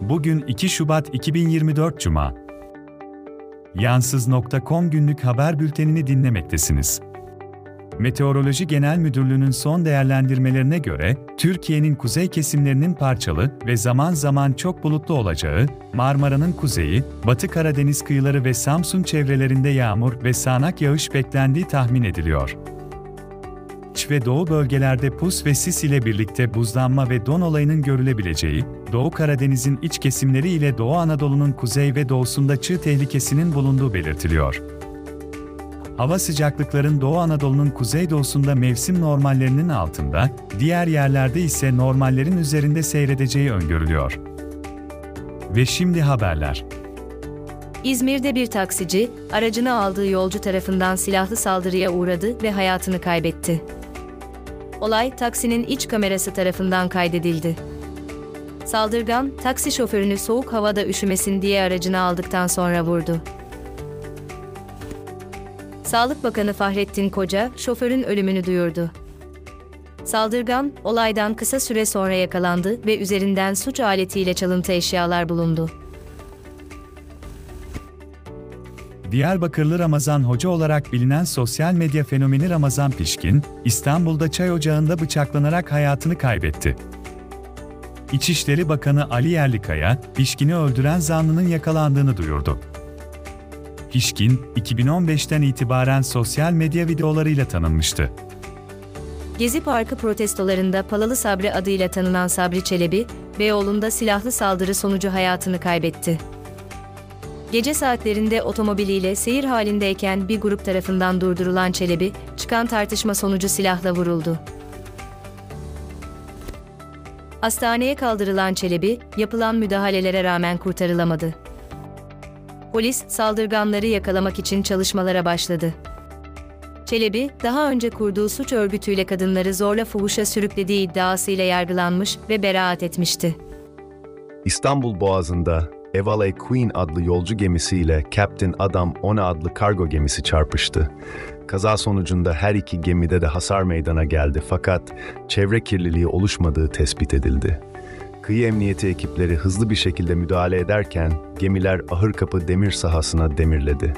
Bugün 2 Şubat 2024 Cuma. Yansız.com günlük haber bültenini dinlemektesiniz. Meteoroloji Genel Müdürlüğü'nün son değerlendirmelerine göre, Türkiye'nin kuzey kesimlerinin parçalı ve zaman zaman çok bulutlu olacağı, Marmara'nın kuzeyi, Batı Karadeniz kıyıları ve Samsun çevrelerinde yağmur ve sağanak yağış beklendiği tahmin ediliyor. İç ve doğu bölgelerde pus ve sis ile birlikte buzlanma ve don olayının görülebileceği, Doğu Karadeniz'in iç kesimleri ile Doğu Anadolu'nun kuzey ve doğusunda çığ tehlikesinin bulunduğu belirtiliyor. Hava sıcaklıkların Doğu Anadolu'nun kuzeydoğusunda mevsim normallerinin altında, diğer yerlerde ise normallerin üzerinde seyredeceği öngörülüyor. Ve şimdi haberler. İzmir'de bir taksici, aracını aldığı yolcu tarafından silahlı saldırıya uğradı ve hayatını kaybetti. Olay taksinin iç kamerası tarafından kaydedildi. Saldırgan, taksi şoförünü soğuk havada üşümesin diye aracını aldıktan sonra vurdu. Sağlık Bakanı Fahrettin Koca, şoförün ölümünü duyurdu. Saldırgan, olaydan kısa süre sonra yakalandı ve üzerinden suç aletiyle çalıntı eşyalar bulundu. Diyarbakırlı Ramazan Hoca olarak bilinen sosyal medya fenomeni Ramazan Pişkin, İstanbul'da çay ocağında bıçaklanarak hayatını kaybetti. İçişleri Bakanı Ali Yerlikaya, Pişkin'i öldüren zanlının yakalandığını duyurdu. Pişkin, 2015'ten itibaren sosyal medya videolarıyla tanınmıştı. Gezi Parkı protestolarında Palalı Sabri adıyla tanınan Sabri Çelebi, Beyoğlu'nda silahlı saldırı sonucu hayatını kaybetti. Gece saatlerinde otomobiliyle seyir halindeyken bir grup tarafından durdurulan Çelebi, çıkan tartışma sonucu silahla vuruldu. Hastaneye kaldırılan Çelebi, yapılan müdahalelere rağmen kurtarılamadı. Polis, saldırganları yakalamak için çalışmalara başladı. Çelebi, daha önce kurduğu suç örgütüyle kadınları zorla fuhuşa sürüklediği iddiasıyla yargılanmış ve beraat etmişti. İstanbul Boğazı'nda Evalay Queen adlı yolcu gemisiyle Captain Adam Ona adlı kargo gemisi çarpıştı. Kaza sonucunda her iki gemide de hasar meydana geldi fakat çevre kirliliği oluşmadığı tespit edildi. Kıyı emniyeti ekipleri hızlı bir şekilde müdahale ederken gemiler Ahırkapı demir sahasına demirledi.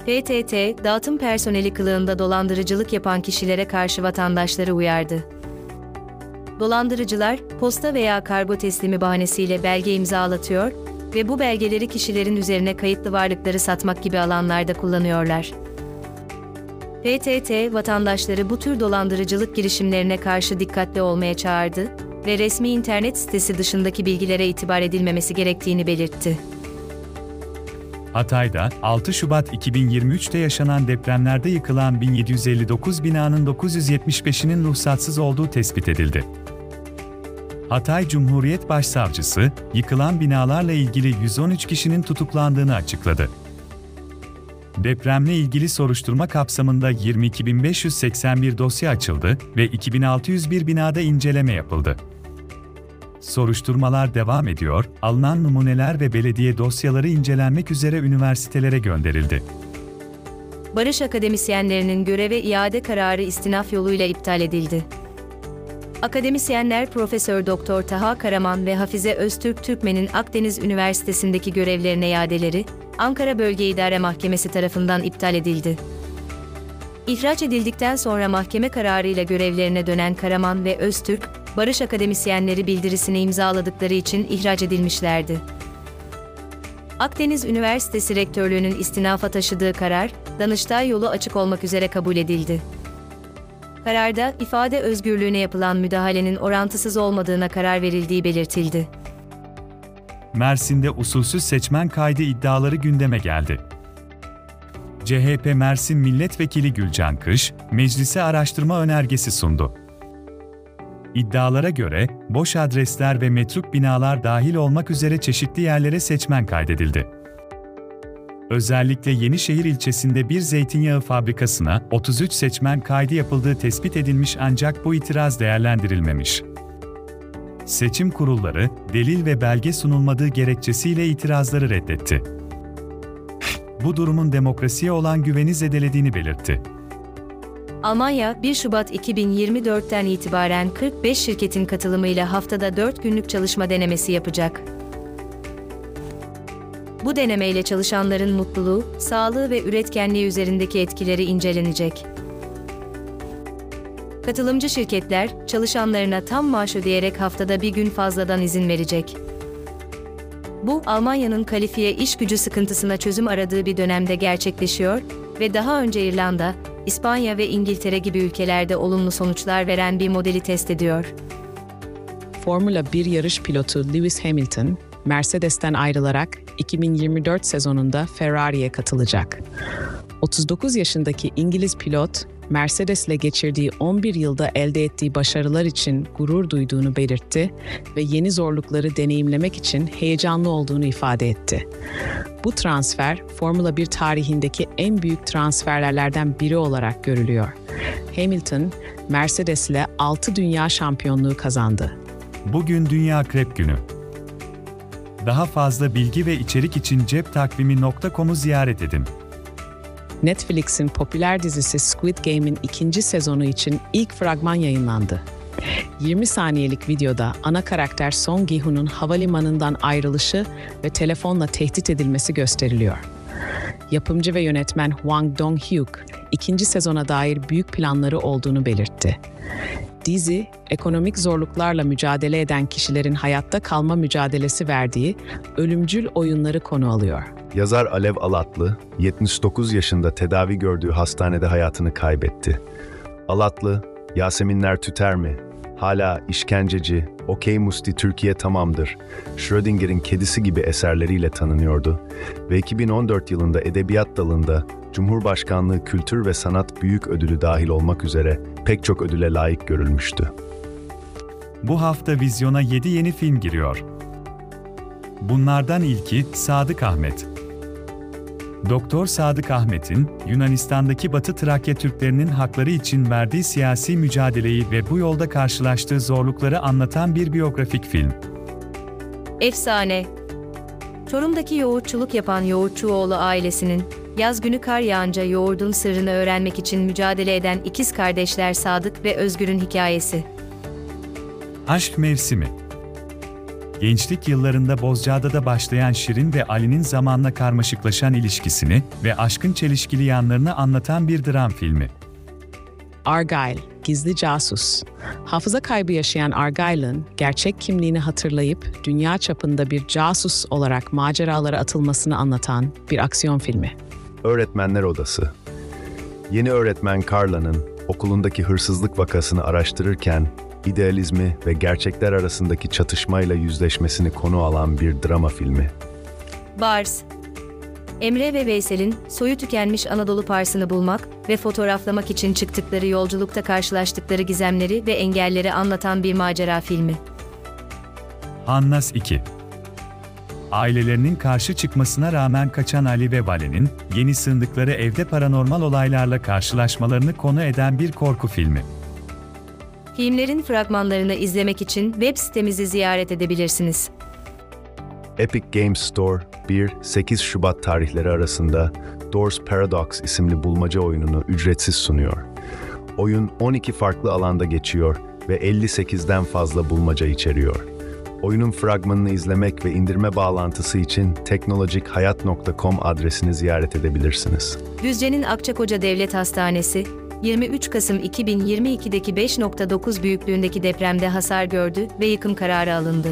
PTT, dağıtım personeli kılığında dolandırıcılık yapan kişilere karşı vatandaşları uyardı. Dolandırıcılar, posta veya kargo teslimi bahanesiyle belge imzalatıyor ve bu belgeleri kişilerin üzerine kayıtlı varlıkları satmak gibi alanlarda kullanıyorlar. PTT, vatandaşları bu tür dolandırıcılık girişimlerine karşı dikkatli olmaya çağırdı ve resmi internet sitesi dışındaki bilgilere itibar edilmemesi gerektiğini belirtti. Hatay'da 6 Şubat 2023'te yaşanan depremlerde yıkılan 1759 binanın 975'inin ruhsatsız olduğu tespit edildi. Hatay Cumhuriyet Başsavcısı, yıkılan binalarla ilgili 113 kişinin tutuklandığını açıkladı. Depremle ilgili soruşturma kapsamında 22.581 dosya açıldı ve 2601 binada inceleme yapıldı. Soruşturmalar devam ediyor, alınan numuneler ve belediye dosyaları incelenmek üzere üniversitelere gönderildi. Barış akademisyenlerinin göreve iade kararı istinaf yoluyla iptal edildi. Akademisyenler Profesör Doktor Taha Karaman ve Hafize Öztürk Türkmen'in Akdeniz Üniversitesi'ndeki görevlerine iadeleri Ankara Bölge İdare Mahkemesi tarafından iptal edildi. İhraç edildikten sonra mahkeme kararıyla görevlerine dönen Karaman ve Öztürk, Barış akademisyenleri bildirisini imzaladıkları için ihraç edilmişlerdi. Akdeniz Üniversitesi Rektörlüğü'nün istinafa taşıdığı karar, Danıştay yolu açık olmak üzere kabul edildi. Kararda ifade özgürlüğüne yapılan müdahalenin orantısız olmadığına karar verildiği belirtildi. Mersin'de usulsüz seçmen kaydı iddiaları gündeme geldi. CHP Mersin Milletvekili Gülcan Kış, meclise araştırma önergesi sundu. İddialara göre, boş adresler ve metruk binalar dahil olmak üzere çeşitli yerlere seçmen kaydedildi. Özellikle Yenişehir ilçesinde bir zeytinyağı fabrikasına 33 seçmen kaydı yapıldığı tespit edilmiş ancak bu itiraz değerlendirilmemiş. Seçim kurulları, delil ve belge sunulmadığı gerekçesiyle itirazları reddetti. Bu durumun demokrasiye olan güveni zedelediğini belirtti. Almanya, 1 Şubat 2024'ten itibaren 45 şirketin katılımıyla haftada 4 günlük çalışma denemesi yapacak. Bu denemeyle çalışanların mutluluğu, sağlığı ve üretkenliği üzerindeki etkileri incelenecek. Katılımcı şirketler, çalışanlarına tam maaş ödeyerek haftada bir gün fazladan izin verecek. Bu, Almanya'nın kalifiye iş gücü sıkıntısına çözüm aradığı bir dönemde gerçekleşiyor ve daha önce İrlanda, İspanya ve İngiltere gibi ülkelerde olumlu sonuçlar veren bir modeli test ediyor. Formula 1 yarış pilotu Lewis Hamilton, Mercedes'ten ayrılarak 2024 sezonunda Ferrari'ye katılacak. 39 yaşındaki İngiliz pilot, Mercedes'le geçirdiği 11 yılda elde ettiği başarılar için gurur duyduğunu belirtti ve yeni zorlukları deneyimlemek için heyecanlı olduğunu ifade etti. Bu transfer Formula 1 tarihindeki en büyük transferlerden biri olarak görülüyor. Hamilton, Mercedes'le 6 dünya şampiyonluğu kazandı. Bugün Dünya Akrep Günü. Daha fazla bilgi ve içerik için ceptakvimi.com'u ziyaret edin. Netflix'in popüler dizisi Squid Game'in ikinci sezonu için ilk fragman yayınlandı. 20 saniyelik videoda ana karakter Song Gi-hun'un havalimanından ayrılışı ve telefonla tehdit edilmesi gösteriliyor. Yapımcı ve yönetmen Hwang Dong-hyuk, ikinci sezona dair büyük planları olduğunu belirtti. Dizi, ekonomik zorluklarla mücadele eden kişilerin hayatta kalma mücadelesi verdiği ölümcül oyunları konu alıyor. Yazar Alev Alatlı, 79 yaşında tedavi gördüğü hastanede hayatını kaybetti. Alatlı, Yaseminler tüter mi? Hala işkenceci, Okey Musti Türkiye tamamdır. Schrödinger'in kedisi gibi eserleriyle tanınıyordu ve 2014 yılında edebiyat dalında Cumhurbaşkanlığı Kültür ve Sanat Büyük Ödülü dahil olmak üzere pek çok ödüle layık görülmüştü. Bu hafta vizyona 7 yeni film giriyor. Bunlardan ilki Sadık Ahmet. Doktor Sadık Ahmet'in Yunanistan'daki Batı Trakya Türklerinin hakları için verdiği siyasi mücadeleyi ve bu yolda karşılaştığı zorlukları anlatan bir biyografik film. Efsane. Çorum'daki yoğurtçuluk yapan Yoğurtçuoğlu ailesinin, yaz günü kar yağınca yoğurdun sırrını öğrenmek için mücadele eden ikiz kardeşler Sadık ve Özgür'ün hikayesi. Aşk Mevsimi Gençlik yıllarında Bozcaada'da başlayan Şirin ve Ali'nin zamanla karmaşıklaşan ilişkisini ve aşkın çelişkili yanlarını anlatan bir dram filmi. Argyle, gizli casus. Hafıza kaybı yaşayan Argyle'ın gerçek kimliğini hatırlayıp dünya çapında bir casus olarak maceralara atılmasını anlatan bir aksiyon filmi. Öğretmenler Odası Yeni öğretmen Carla'nın okulundaki hırsızlık vakasını araştırırken idealizmi ve gerçekler arasındaki çatışmayla yüzleşmesini konu alan bir drama filmi. Bars. Emre ve Veysel'in soyu tükenmiş Anadolu Pars'ını bulmak ve fotoğraflamak için çıktıkları yolculukta karşılaştıkları gizemleri ve engelleri anlatan bir macera filmi. Hannas 2 Ailelerinin karşı çıkmasına rağmen kaçan Ali ve Vale'nin yeni sığındıkları evde paranormal olaylarla karşılaşmalarını konu eden bir korku filmi. Filmlerin fragmanlarını izlemek için web sitemizi ziyaret edebilirsiniz. Epic Games Store 1-8 Şubat tarihleri arasında Doors Paradox isimli bulmaca oyununu ücretsiz sunuyor. Oyun 12 farklı alanda geçiyor ve 58'den fazla bulmaca içeriyor. Oyunun fragmanını izlemek ve indirme bağlantısı için teknolojikhayat.com adresini ziyaret edebilirsiniz. Düzce'nin Akçakoca Devlet Hastanesi, 23 Kasım 2022'deki 5.9 büyüklüğündeki depremde hasar gördü ve yıkım kararı alındı.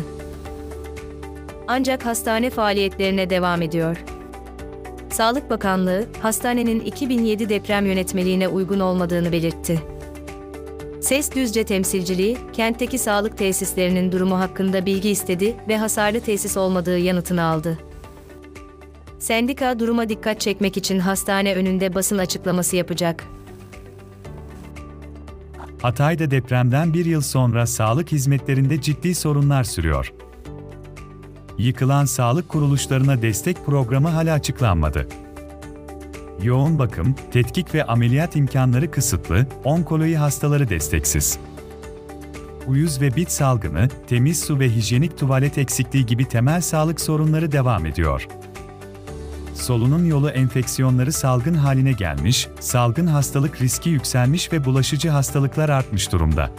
Ancak hastane faaliyetlerine devam ediyor. Sağlık Bakanlığı, hastanenin 2007 deprem yönetmeliğine uygun olmadığını belirtti. Ses Düzce temsilciliği, kentteki sağlık tesislerinin durumu hakkında bilgi istedi ve hasarlı tesis olmadığı yanıtını aldı. Sendika duruma dikkat çekmek için hastane önünde basın açıklaması yapacak. Hatay'da depremden bir yıl sonra sağlık hizmetlerinde ciddi sorunlar sürüyor. Yıkılan sağlık kuruluşlarına destek programı hala açıklanmadı. Yoğun bakım, tetkik ve ameliyat imkanları kısıtlı, onkoloji hastaları desteksiz. Uyuz ve bit salgını, temiz su ve hijyenik tuvalet eksikliği gibi temel sağlık sorunları devam ediyor. Solunum yolu enfeksiyonları salgın haline gelmiş, salgın hastalık riski yükselmiş ve bulaşıcı hastalıklar artmış durumda.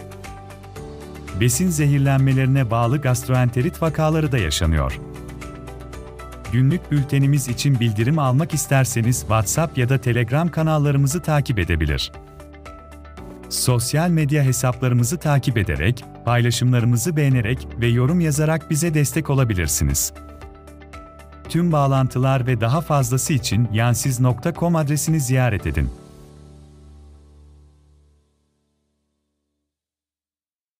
Besin zehirlenmelerine bağlı gastroenterit vakaları da yaşanıyor. Günlük bültenimiz için bildirim almak isterseniz WhatsApp ya da Telegram kanallarımızı takip edebilir. Sosyal medya hesaplarımızı takip ederek, paylaşımlarımızı beğenerek ve yorum yazarak bize destek olabilirsiniz. Tüm bağlantılar ve daha fazlası için yansiz.com adresini ziyaret edin.